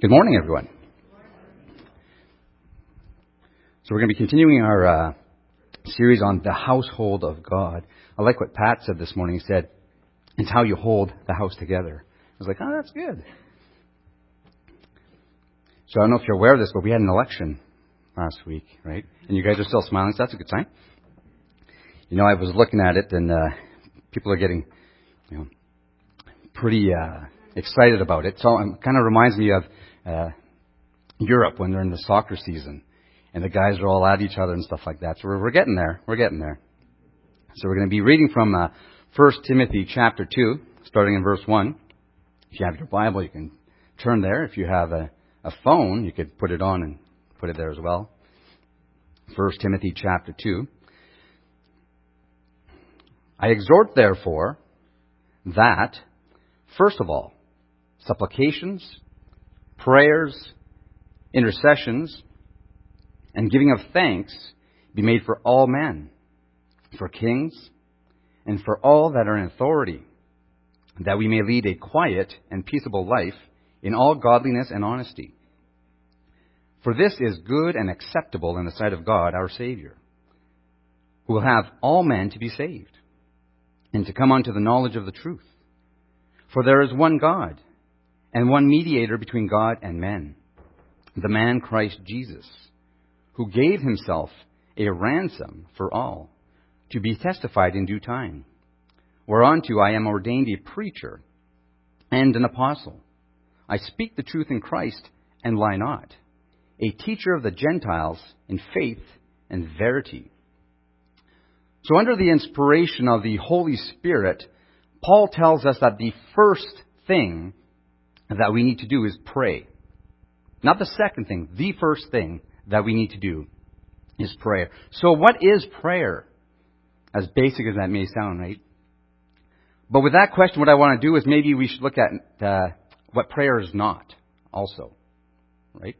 Good morning, everyone. So we're going to be continuing our uh, series on the household of God. I like what Pat said this morning. He said, "It's how you hold the house together." I was like, "Oh, that's good." So I don't know if you're aware of this, but we had an election last week, right? And you guys are still smiling, so that's a good sign. You know, I was looking at it, and uh, people are getting, you know, pretty uh, excited about it. So it kind of reminds me of uh, Europe when they're in the soccer season, and the guys are all at each other and stuff like that. So we're, we're getting there. We're getting there. So we're going to be reading from uh, 1 Timothy chapter 2, starting in verse 1. If you have your Bible, you can turn there. If you have a, a phone, you could put it on and put it there as well. 1 Timothy chapter 2. I exhort, therefore, that, first of all, supplications, prayers, intercessions, and giving of thanks be made for all men, for kings, and for all that are in authority, that we may lead a quiet and peaceable life in all godliness and honesty. For this is good and acceptable in the sight of God our Savior, who will have all men to be saved, and to come unto the knowledge of the truth. For there is one God, and one mediator between God and men, the man Christ Jesus, who gave himself a ransom for all, to be testified in due time. Whereunto I am ordained a preacher and an apostle. I speak the truth in Christ and lie not, a teacher of the Gentiles in faith and verity. So, under the inspiration of the Holy Spirit, Paul tells us that the first thing that we need to do is pray. Not the second thing, the first thing that we need to do is prayer. So, what is prayer? As basic as that may sound, right? But with that question, what I want to do is maybe we should look at uh, what prayer is not, also. Right?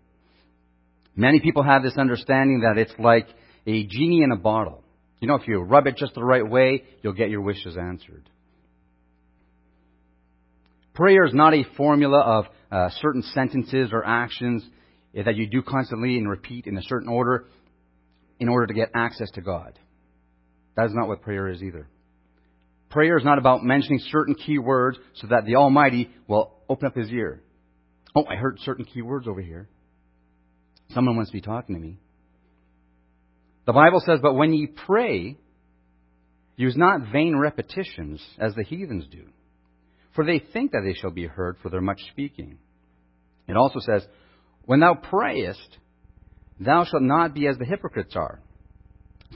Many people have this understanding that it's like a genie in a bottle. You know, if you rub it just the right way, you'll get your wishes answered. Prayer is not a formula of uh, certain sentences or actions that you do constantly and repeat in a certain order in order to get access to God. That is not what prayer is either. Prayer is not about mentioning certain key words so that the Almighty will open up his ear. Oh, I heard certain key words over here. Someone wants to be talking to me. The Bible says, But when ye pray, use not vain repetitions as the heathens do for they think that they shall be heard for their much speaking. It also says, When thou prayest, thou shalt not be as the hypocrites are,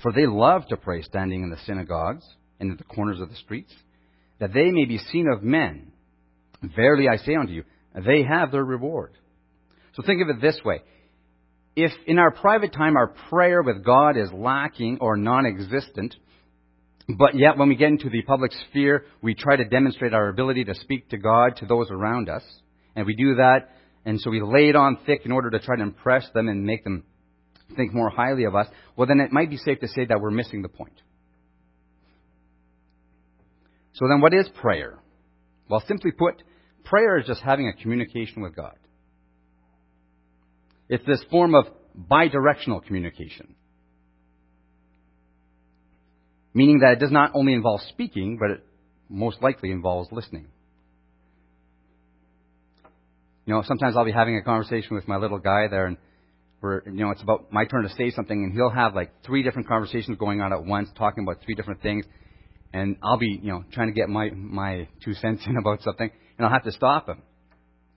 for they love to pray standing in the synagogues and at the corners of the streets, that they may be seen of men. Verily I say unto you, they have their reward. So think of it this way. If in our private time our prayer with God is lacking or non existent, but yet, when we get into the public sphere, we try to demonstrate our ability to speak to God to those around us. And we do that, and so we lay it on thick in order to try to impress them and make them think more highly of us. Well, then it might be safe to say that we're missing the point. So then, what is prayer? Well, simply put, prayer is just having a communication with God. It's this form of bidirectional communication meaning that it does not only involve speaking, but it most likely involves listening. You know, sometimes I'll be having a conversation with my little guy there, and where you know it's about my turn to say something, and he'll have like three different conversations going on at once, talking about three different things, and I'll be you know trying to get my my two cents in about something, and I'll have to stop him,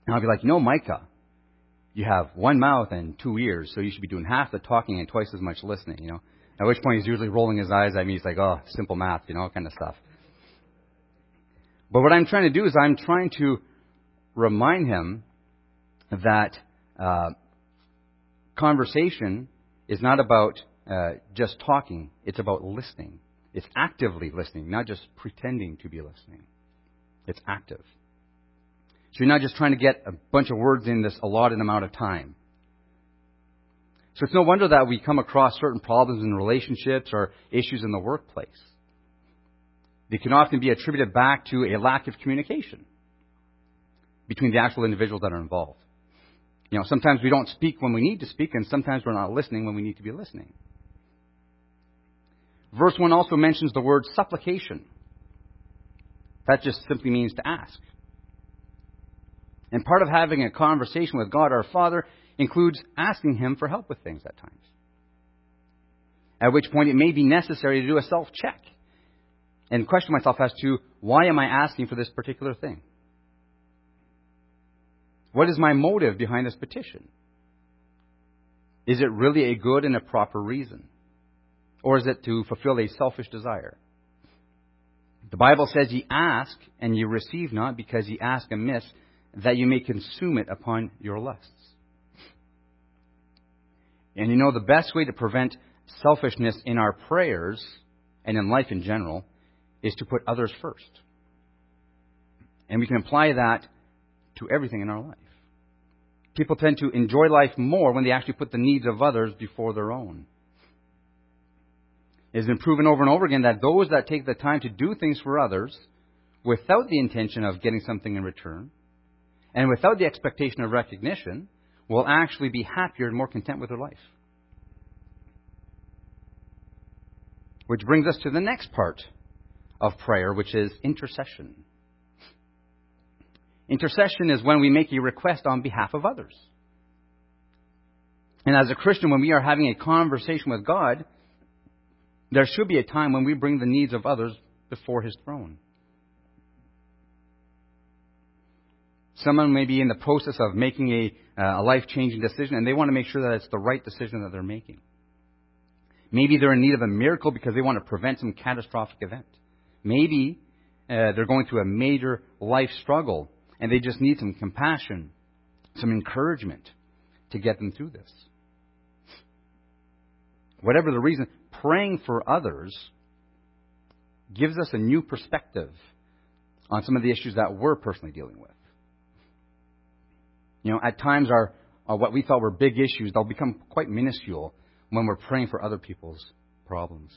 and I'll be like, know, Micah, you have one mouth and two ears, so you should be doing half the talking and twice as much listening, you know. At which point he's usually rolling his eyes at me. He's like, oh, simple math, you know, kind of stuff. But what I'm trying to do is I'm trying to remind him that uh, conversation is not about uh, just talking, it's about listening. It's actively listening, not just pretending to be listening. It's active. So you're not just trying to get a bunch of words in this allotted amount of time. So it's no wonder that we come across certain problems in relationships or issues in the workplace. They can often be attributed back to a lack of communication between the actual individuals that are involved. You know, sometimes we don't speak when we need to speak, and sometimes we're not listening when we need to be listening. Verse 1 also mentions the word supplication. That just simply means to ask. And part of having a conversation with God our Father includes asking Him for help with things at times. At which point it may be necessary to do a self check and question myself as to why am I asking for this particular thing? What is my motive behind this petition? Is it really a good and a proper reason? Or is it to fulfill a selfish desire? The Bible says, Ye ask, and ye receive not, because ye ask amiss, that you may consume it upon your lusts. And you know, the best way to prevent selfishness in our prayers and in life in general is to put others first. And we can apply that to everything in our life. People tend to enjoy life more when they actually put the needs of others before their own. It has been proven over and over again that those that take the time to do things for others without the intention of getting something in return and without the expectation of recognition will actually be happier and more content with their life. Which brings us to the next part of prayer, which is intercession. Intercession is when we make a request on behalf of others. And as a Christian, when we are having a conversation with God, there should be a time when we bring the needs of others before His throne. Someone may be in the process of making a, uh, a life changing decision, and they want to make sure that it's the right decision that they're making. Maybe they're in need of a miracle because they want to prevent some catastrophic event. Maybe uh, they're going through a major life struggle and they just need some compassion, some encouragement to get them through this. Whatever the reason, praying for others gives us a new perspective on some of the issues that we're personally dealing with. You know, at times our, our what we thought were big issues, they'll become quite minuscule when we're praying for other people's problems.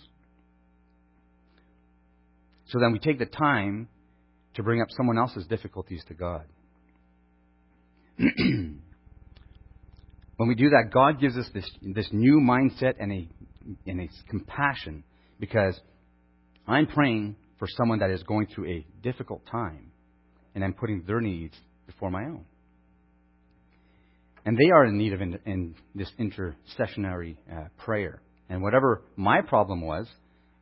So then we take the time to bring up someone else's difficulties to God. when we do that, God gives us this, this new mindset and a, and a compassion because I'm praying for someone that is going through a difficult time and I'm putting their needs before my own. And they are in need of in, in this intercessionary uh, prayer. And whatever my problem was,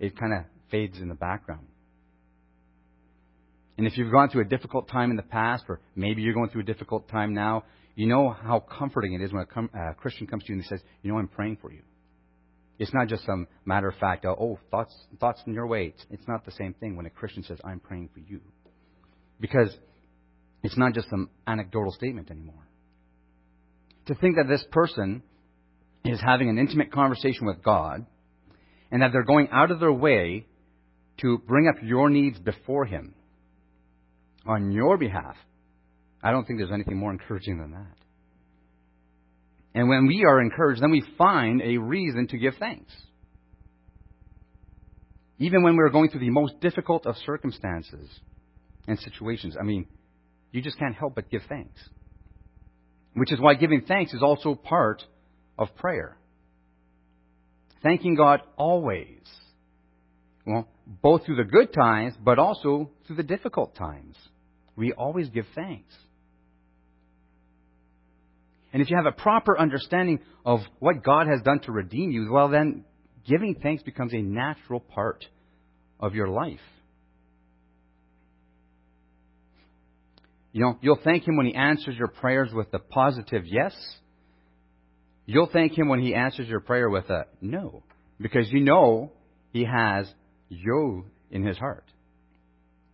it kind of fades in the background. And if you've gone through a difficult time in the past, or maybe you're going through a difficult time now, you know how comforting it is when a com- uh, Christian comes to you and says, You know, I'm praying for you. It's not just some matter of fact, oh, thoughts, thoughts in your way. It's not the same thing when a Christian says, I'm praying for you. Because it's not just some anecdotal statement anymore. To think that this person is having an intimate conversation with God and that they're going out of their way to bring up your needs before Him on your behalf, I don't think there's anything more encouraging than that. And when we are encouraged, then we find a reason to give thanks. Even when we're going through the most difficult of circumstances and situations, I mean, you just can't help but give thanks. Which is why giving thanks is also part of prayer. Thanking God always. Well, both through the good times, but also through the difficult times we always give thanks. And if you have a proper understanding of what God has done to redeem you, well, then giving thanks becomes a natural part of your life. You know, you'll thank Him when He answers your prayers with a positive yes. You'll thank Him when He answers your prayer with a no, because you know He has you in His heart.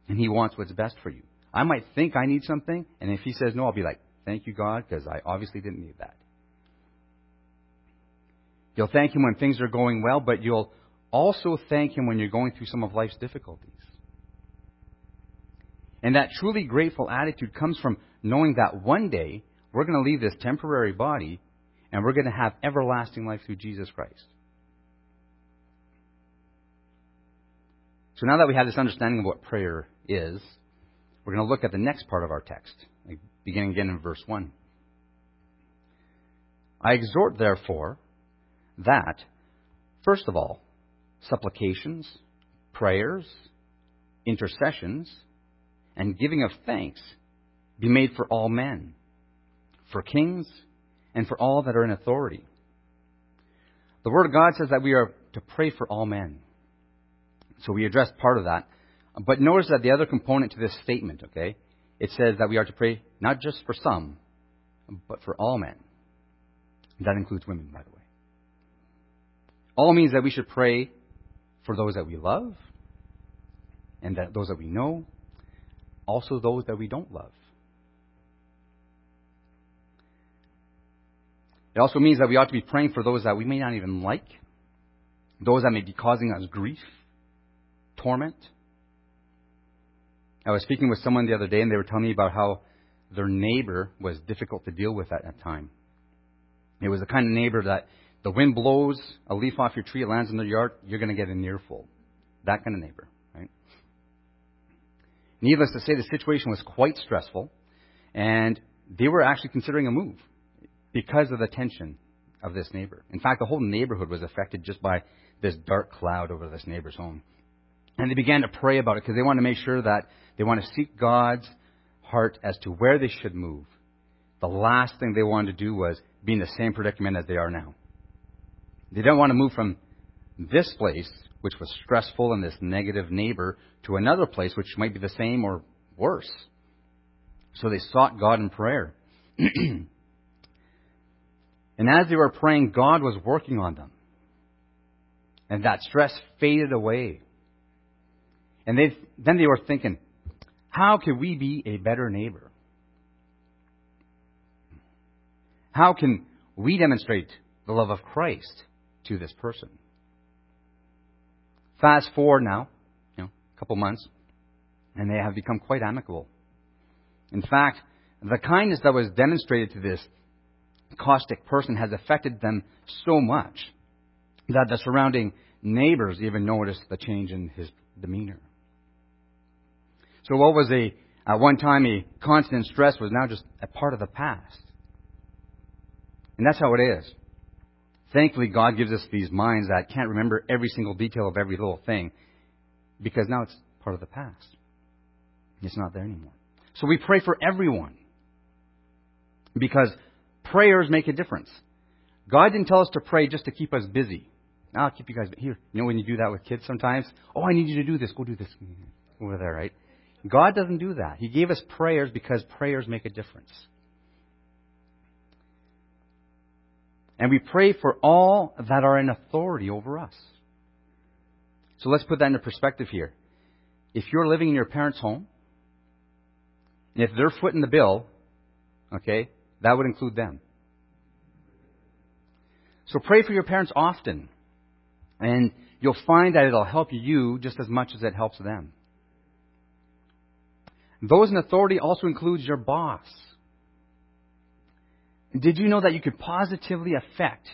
And He wants what's best for you. I might think I need something, and if he says no, I'll be like, thank you, God, because I obviously didn't need that. You'll thank him when things are going well, but you'll also thank him when you're going through some of life's difficulties. And that truly grateful attitude comes from knowing that one day we're going to leave this temporary body and we're going to have everlasting life through Jesus Christ. So now that we have this understanding of what prayer is, we're going to look at the next part of our text, beginning again in verse 1. I exhort, therefore, that, first of all, supplications, prayers, intercessions, and giving of thanks be made for all men, for kings, and for all that are in authority. The Word of God says that we are to pray for all men. So we addressed part of that. But notice that the other component to this statement, okay, it says that we are to pray not just for some, but for all men. That includes women, by the way. All means that we should pray for those that we love, and that those that we know, also those that we don't love. It also means that we ought to be praying for those that we may not even like, those that may be causing us grief, torment. I was speaking with someone the other day, and they were telling me about how their neighbor was difficult to deal with at that time. It was the kind of neighbor that the wind blows a leaf off your tree, it lands in their yard, you're going to get an earful. That kind of neighbor? Needless to say, the situation was quite stressful, and they were actually considering a move because of the tension of this neighbor. In fact, the whole neighborhood was affected just by this dark cloud over this neighbor's home. And they began to pray about it because they wanted to make sure that they want to seek God's heart as to where they should move. The last thing they wanted to do was be in the same predicament as they are now. They didn't want to move from this place, which was stressful and this negative neighbor, to another place which might be the same or worse. So they sought God in prayer. and as they were praying, God was working on them. And that stress faded away. And they, then they were thinking, how can we be a better neighbor? How can we demonstrate the love of Christ to this person? Fast forward now, you know, a couple months, and they have become quite amicable. In fact, the kindness that was demonstrated to this caustic person has affected them so much that the surrounding neighbors even noticed the change in his demeanor. So what was a at one time a constant stress was now just a part of the past. And that's how it is. Thankfully, God gives us these minds that can't remember every single detail of every little thing because now it's part of the past. It's not there anymore. So we pray for everyone because prayers make a difference. God didn't tell us to pray just to keep us busy. I'll keep you guys here. You know when you do that with kids sometimes? Oh, I need you to do this. Go do this over there, right? God doesn't do that. He gave us prayers because prayers make a difference. And we pray for all that are in authority over us. So let's put that into perspective here. If you're living in your parents' home, and if they're footing the bill, okay, that would include them. So pray for your parents often, and you'll find that it'll help you just as much as it helps them. Those in authority also includes your boss. Did you know that you could positively affect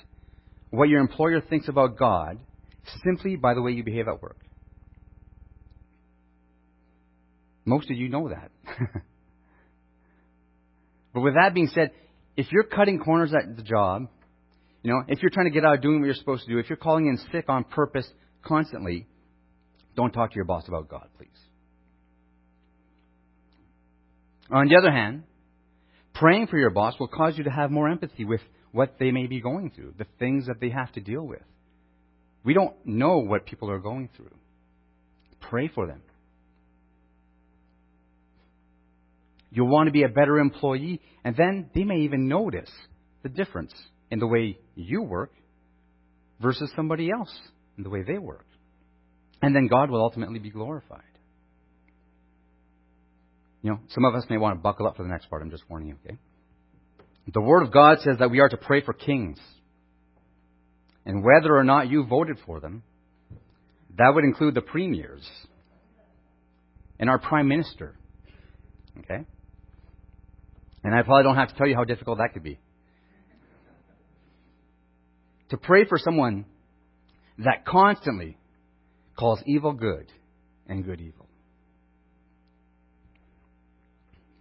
what your employer thinks about God simply by the way you behave at work? Most of you know that. but with that being said, if you're cutting corners at the job, you know, if you're trying to get out of doing what you're supposed to do, if you're calling in sick on purpose constantly, don't talk to your boss about God, please. On the other hand, praying for your boss will cause you to have more empathy with what they may be going through, the things that they have to deal with. We don't know what people are going through. Pray for them. You'll want to be a better employee, and then they may even notice the difference in the way you work versus somebody else in the way they work. And then God will ultimately be glorified. You know, some of us may want to buckle up for the next part. I'm just warning you, okay? The Word of God says that we are to pray for kings. And whether or not you voted for them, that would include the premiers and our prime minister. Okay? And I probably don't have to tell you how difficult that could be. To pray for someone that constantly calls evil good and good evil.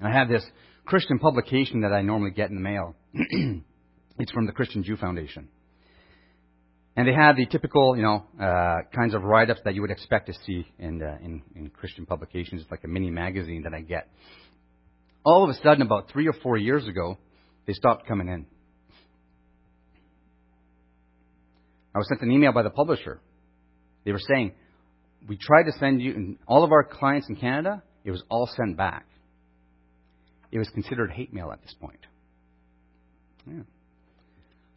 I have this Christian publication that I normally get in the mail. It's from the Christian Jew Foundation. And they had the typical, you know, uh, kinds of write-ups that you would expect to see in, uh, in, in Christian publications. It's like a mini magazine that I get. All of a sudden, about three or four years ago, they stopped coming in. I was sent an email by the publisher. They were saying, we tried to send you, and all of our clients in Canada, it was all sent back. It was considered hate mail at this point. Yeah.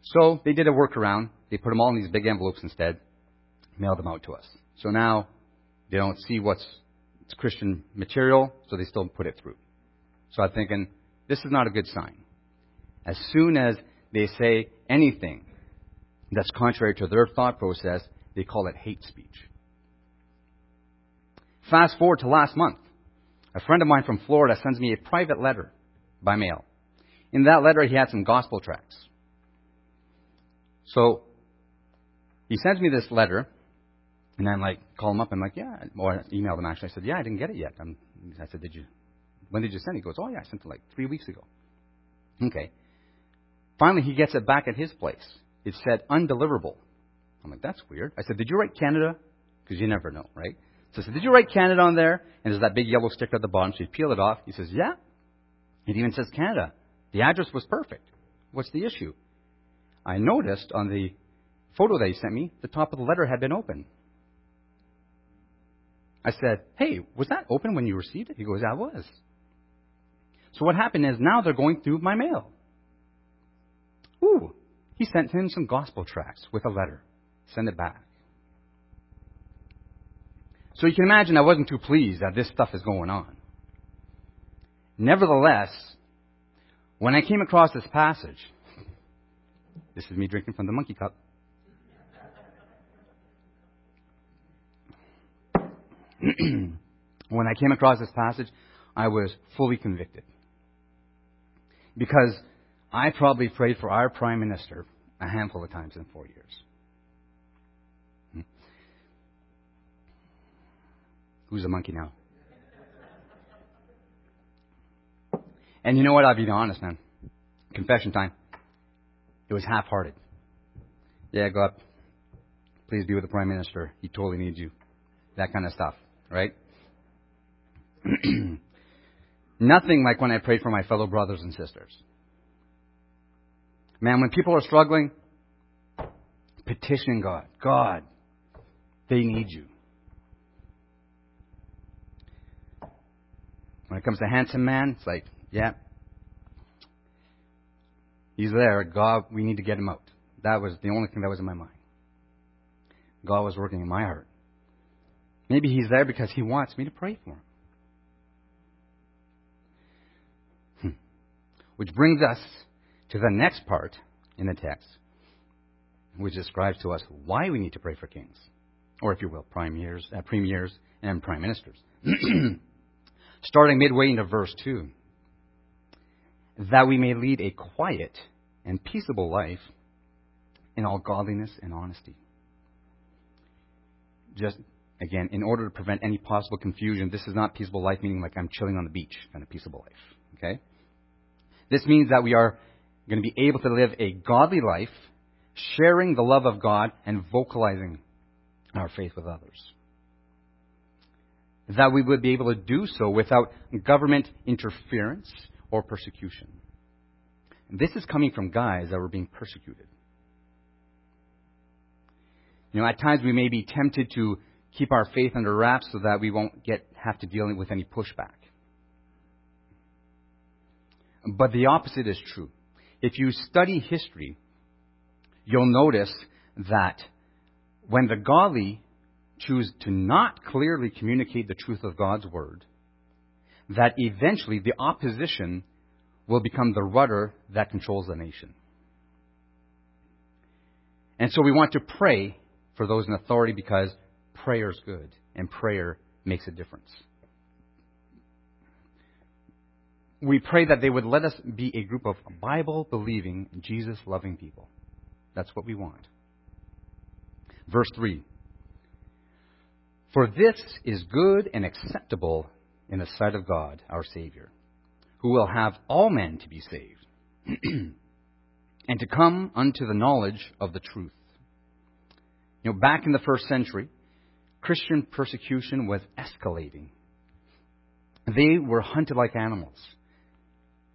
So they did a workaround. They put them all in these big envelopes instead, mailed them out to us. So now they don't see what's Christian material, so they still put it through. So I'm thinking, this is not a good sign. As soon as they say anything that's contrary to their thought process, they call it hate speech. Fast forward to last month. A friend of mine from Florida sends me a private letter by mail. In that letter, he had some gospel tracts. So he sends me this letter, and I'm like, call him up. I'm like, yeah, or I emailed him actually. I said, yeah, I didn't get it yet. I'm, I said, did you? When did you send it? He goes, oh yeah, I sent it like three weeks ago. Okay. Finally, he gets it back at his place. It said undeliverable. I'm like, that's weird. I said, did you write Canada? Because you never know, right? So I said, did you write Canada on there? And there's that big yellow sticker at the bottom. So you peel it off. He says, yeah. It even says Canada. The address was perfect. What's the issue? I noticed on the photo that he sent me, the top of the letter had been open. I said, Hey, was that open when you received it? He goes, it was. So what happened is now they're going through my mail. Ooh, he sent him some gospel tracts with a letter. Send it back. So you can imagine I wasn't too pleased that this stuff is going on. Nevertheless, when I came across this passage, this is me drinking from the monkey cup. when I came across this passage, I was fully convicted. Because I probably prayed for our Prime Minister a handful of times in four years. Who's a monkey now? And you know what? I'll be honest, man. Confession time. It was half hearted. Yeah, God, please be with the Prime Minister. He totally needs you. That kind of stuff, right? Nothing like when I prayed for my fellow brothers and sisters. Man, when people are struggling, petition God, God, they need you. When it comes to handsome man, it's like, yeah, He's there. God, we need to get him out. That was the only thing that was in my mind. God was working in my heart. Maybe he's there because he wants me to pray for him. Hmm. Which brings us to the next part in the text, which describes to us why we need to pray for kings, or if you will, premiers, uh, premiers and prime ministers. Starting midway into verse 2 that we may lead a quiet and peaceable life in all godliness and honesty. Just again, in order to prevent any possible confusion, this is not peaceable life meaning like I'm chilling on the beach kind of peaceable life. Okay? This means that we are going to be able to live a godly life, sharing the love of God and vocalizing our faith with others. That we would be able to do so without government interference or persecution. This is coming from guys that were being persecuted. You know, at times we may be tempted to keep our faith under wraps so that we won't get have to deal with any pushback. But the opposite is true. If you study history, you'll notice that when the godly choose to not clearly communicate the truth of God's word, that eventually the opposition will become the rudder that controls the nation. And so we want to pray for those in authority because prayer is good and prayer makes a difference. We pray that they would let us be a group of Bible believing, Jesus loving people. That's what we want. Verse 3 For this is good and acceptable in the sight of God, our Savior, who will have all men to be saved and to come unto the knowledge of the truth. You know, back in the first century, Christian persecution was escalating. They were hunted like animals.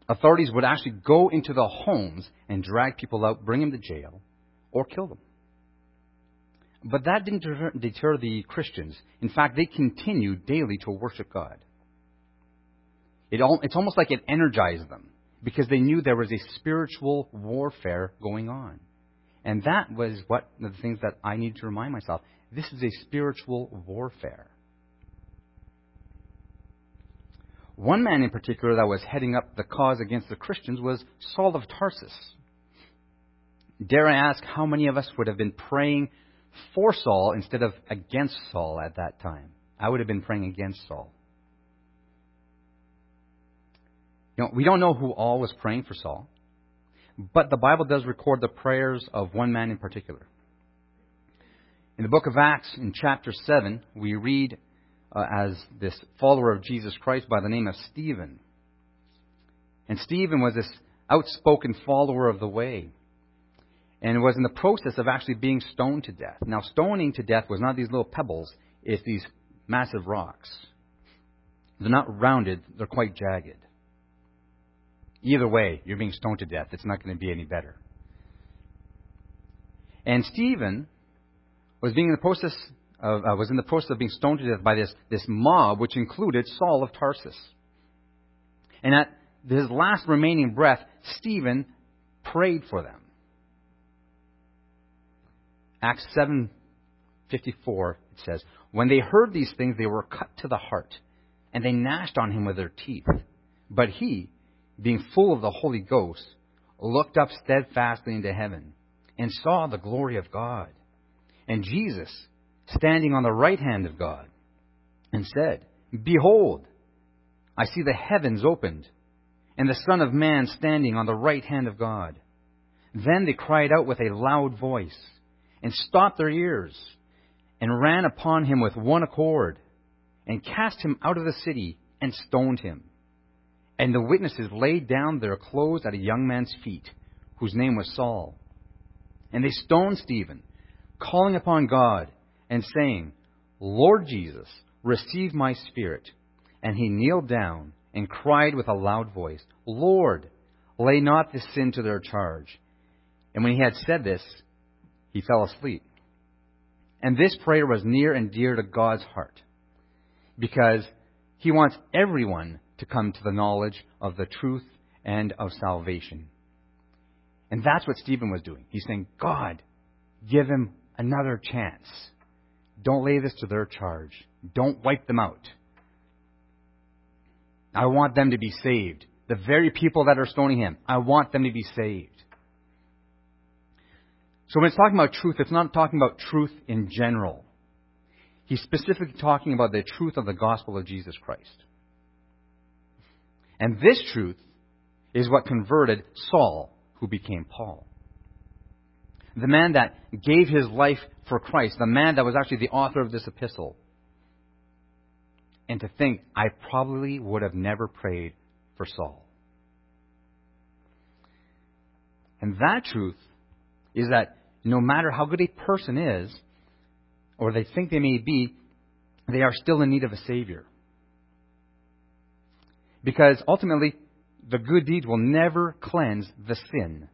Authorities would actually go into the homes and drag people out, bring them to jail, or kill them. But that didn't deter the Christians. In fact, they continued daily to worship God. It all, it's almost like it energized them because they knew there was a spiritual warfare going on. And that was what the things that I need to remind myself. This is a spiritual warfare. One man in particular that was heading up the cause against the Christians was Saul of Tarsus. Dare I ask how many of us would have been praying for Saul instead of against Saul at that time? I would have been praying against Saul. You know, we don't know who all was praying for Saul, but the Bible does record the prayers of one man in particular. In the book of Acts, in chapter 7, we read uh, as this follower of Jesus Christ by the name of Stephen. And Stephen was this outspoken follower of the way and was in the process of actually being stoned to death. Now, stoning to death was not these little pebbles, it's these massive rocks. They're not rounded, they're quite jagged. Either way, you're being stoned to death. It's not going to be any better. And Stephen was being in the process of, uh, was in the process of being stoned to death by this, this mob, which included Saul of Tarsus. And at his last remaining breath, Stephen prayed for them. Acts 7:54 it says, "When they heard these things, they were cut to the heart, and they gnashed on him with their teeth. But he, being full of the Holy Ghost, looked up steadfastly into heaven and saw the glory of God, and Jesus standing on the right hand of God, and said, Behold, I see the heavens opened, and the Son of Man standing on the right hand of God. Then they cried out with a loud voice, and stopped their ears, and ran upon him with one accord, and cast him out of the city, and stoned him. And the witnesses laid down their clothes at a young man's feet, whose name was Saul. And they stoned Stephen, calling upon God, and saying, Lord Jesus, receive my spirit. And he kneeled down and cried with a loud voice, Lord, lay not this sin to their charge. And when he had said this, he fell asleep. And this prayer was near and dear to God's heart, because he wants everyone to come to the knowledge of the truth and of salvation. And that's what Stephen was doing. He's saying, God, give him another chance. Don't lay this to their charge. Don't wipe them out. I want them to be saved. The very people that are stoning him, I want them to be saved. So when it's talking about truth, it's not talking about truth in general. He's specifically talking about the truth of the gospel of Jesus Christ. And this truth is what converted Saul, who became Paul. The man that gave his life for Christ, the man that was actually the author of this epistle. And to think, I probably would have never prayed for Saul. And that truth is that no matter how good a person is, or they think they may be, they are still in need of a Savior. Because ultimately, the good deeds will never cleanse the sin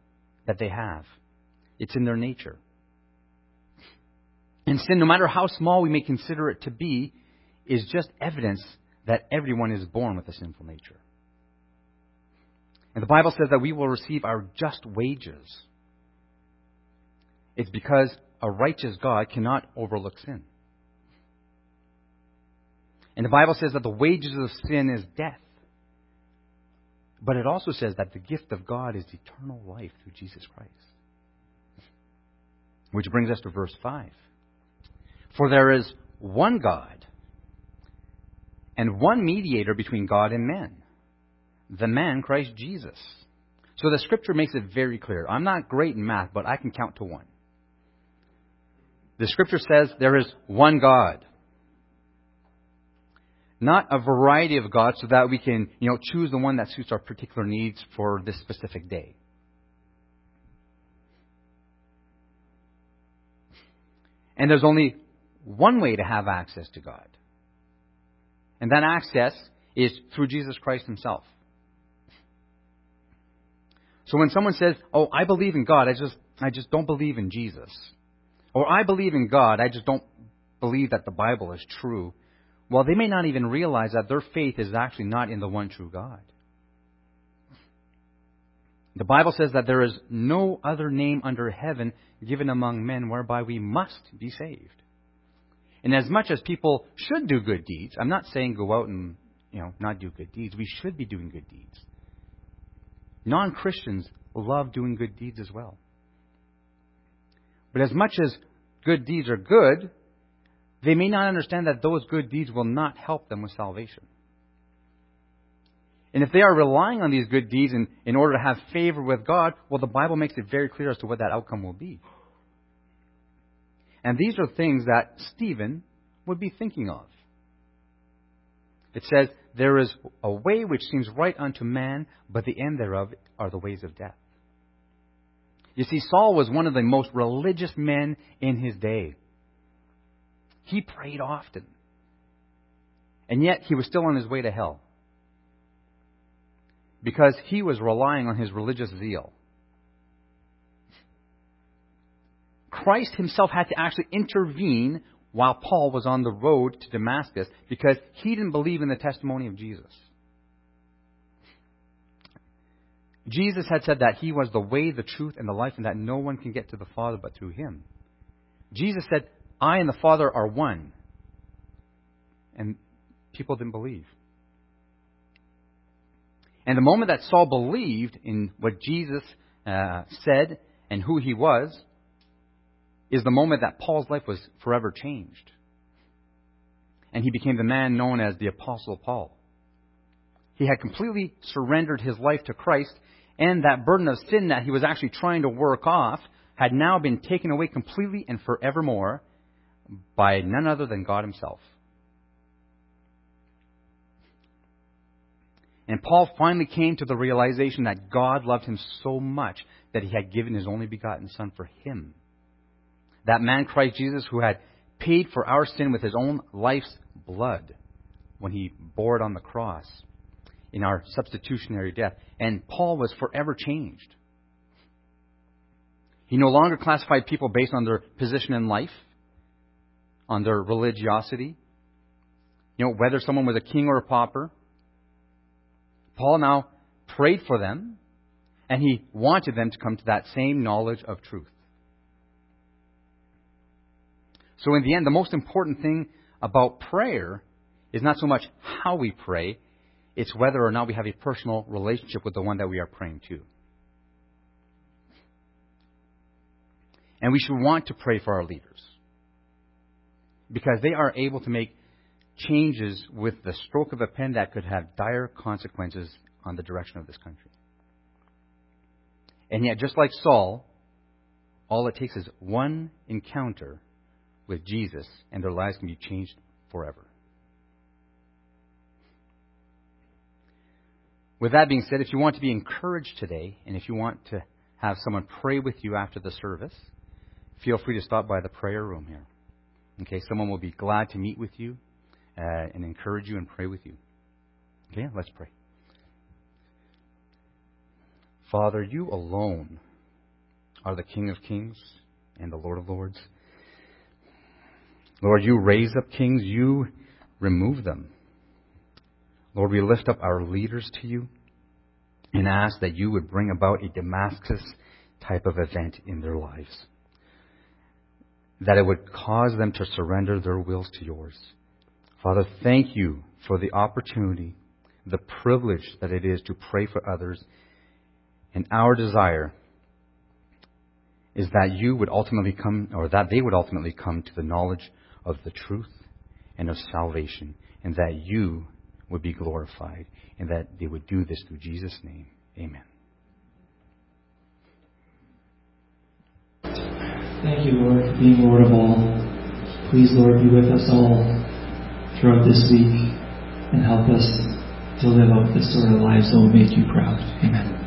that they have. It's in their nature. And sin, no matter how small we may consider it to be, is just evidence that everyone is born with a sinful nature. And the Bible says that we will receive our just wages. It's because a righteous God cannot overlook sin. And the Bible says that the wages of sin is death. But it also says that the gift of God is eternal life through Jesus Christ. Which brings us to verse 5. For there is one God and one mediator between God and men, the man Christ Jesus. So the scripture makes it very clear. I'm not great in math, but I can count to one. The scripture says there is one God. Not a variety of gods so that we can, you know, choose the one that suits our particular needs for this specific day. And there's only one way to have access to God. And that access is through Jesus Christ himself. So when someone says, "Oh, I believe in God, I just I just don't believe in Jesus." Or "I believe in God, I just don't believe that the Bible is true," well, they may not even realize that their faith is actually not in the one true God. The Bible says that there is no other name under heaven given among men whereby we must be saved. And as much as people should do good deeds, I'm not saying go out and you know not do good deeds. We should be doing good deeds. Non Christians love doing good deeds as well. But as much as good deeds are good, they may not understand that those good deeds will not help them with salvation. And if they are relying on these good deeds in, in order to have favor with God, well, the Bible makes it very clear as to what that outcome will be. And these are things that Stephen would be thinking of. It says, There is a way which seems right unto man, but the end thereof are the ways of death. You see, Saul was one of the most religious men in his day. He prayed often. And yet he was still on his way to hell. Because he was relying on his religious zeal. Christ himself had to actually intervene while Paul was on the road to Damascus because he didn't believe in the testimony of Jesus. Jesus had said that he was the way, the truth, and the life, and that no one can get to the Father but through him. Jesus said, I and the Father are one. And people didn't believe. And the moment that Saul believed in what Jesus uh, said and who he was, is the moment that Paul's life was forever changed. And he became the man known as the Apostle Paul. He had completely surrendered his life to Christ, and that burden of sin that he was actually trying to work off had now been taken away completely and forevermore by none other than God Himself. And Paul finally came to the realization that God loved him so much that he had given his only begotten Son for him. That man, Christ Jesus, who had paid for our sin with his own life's blood when he bore it on the cross in our substitutionary death. And Paul was forever changed. He no longer classified people based on their position in life, on their religiosity, you know, whether someone was a king or a pauper. Paul now prayed for them, and he wanted them to come to that same knowledge of truth. So, in the end, the most important thing about prayer is not so much how we pray, it's whether or not we have a personal relationship with the one that we are praying to. And we should want to pray for our leaders because they are able to make changes with the stroke of a pen that could have dire consequences on the direction of this country. And yet, just like Saul, all it takes is one encounter with Jesus, and their lives can be changed forever. With that being said, if you want to be encouraged today, and if you want to have someone pray with you after the service, feel free to stop by the prayer room here. Okay, someone will be glad to meet with you uh, and encourage you and pray with you. Okay, let's pray. Father, you alone are the King of kings and the Lord of lords. Lord, you raise up kings, you remove them. Lord, we lift up our leaders to you and ask that you would bring about a Damascus type of event in their lives. That it would cause them to surrender their wills to yours. Father, thank you for the opportunity, the privilege that it is to pray for others. And our desire is that you would ultimately come, or that they would ultimately come to the knowledge of the truth and of salvation, and that you would be glorified, and that they would do this through Jesus' name. Amen. Thank you, Lord, for being Lord of all. Please, Lord, be with us all throughout this week and help us to live out the sort of lives that will make you proud. Amen.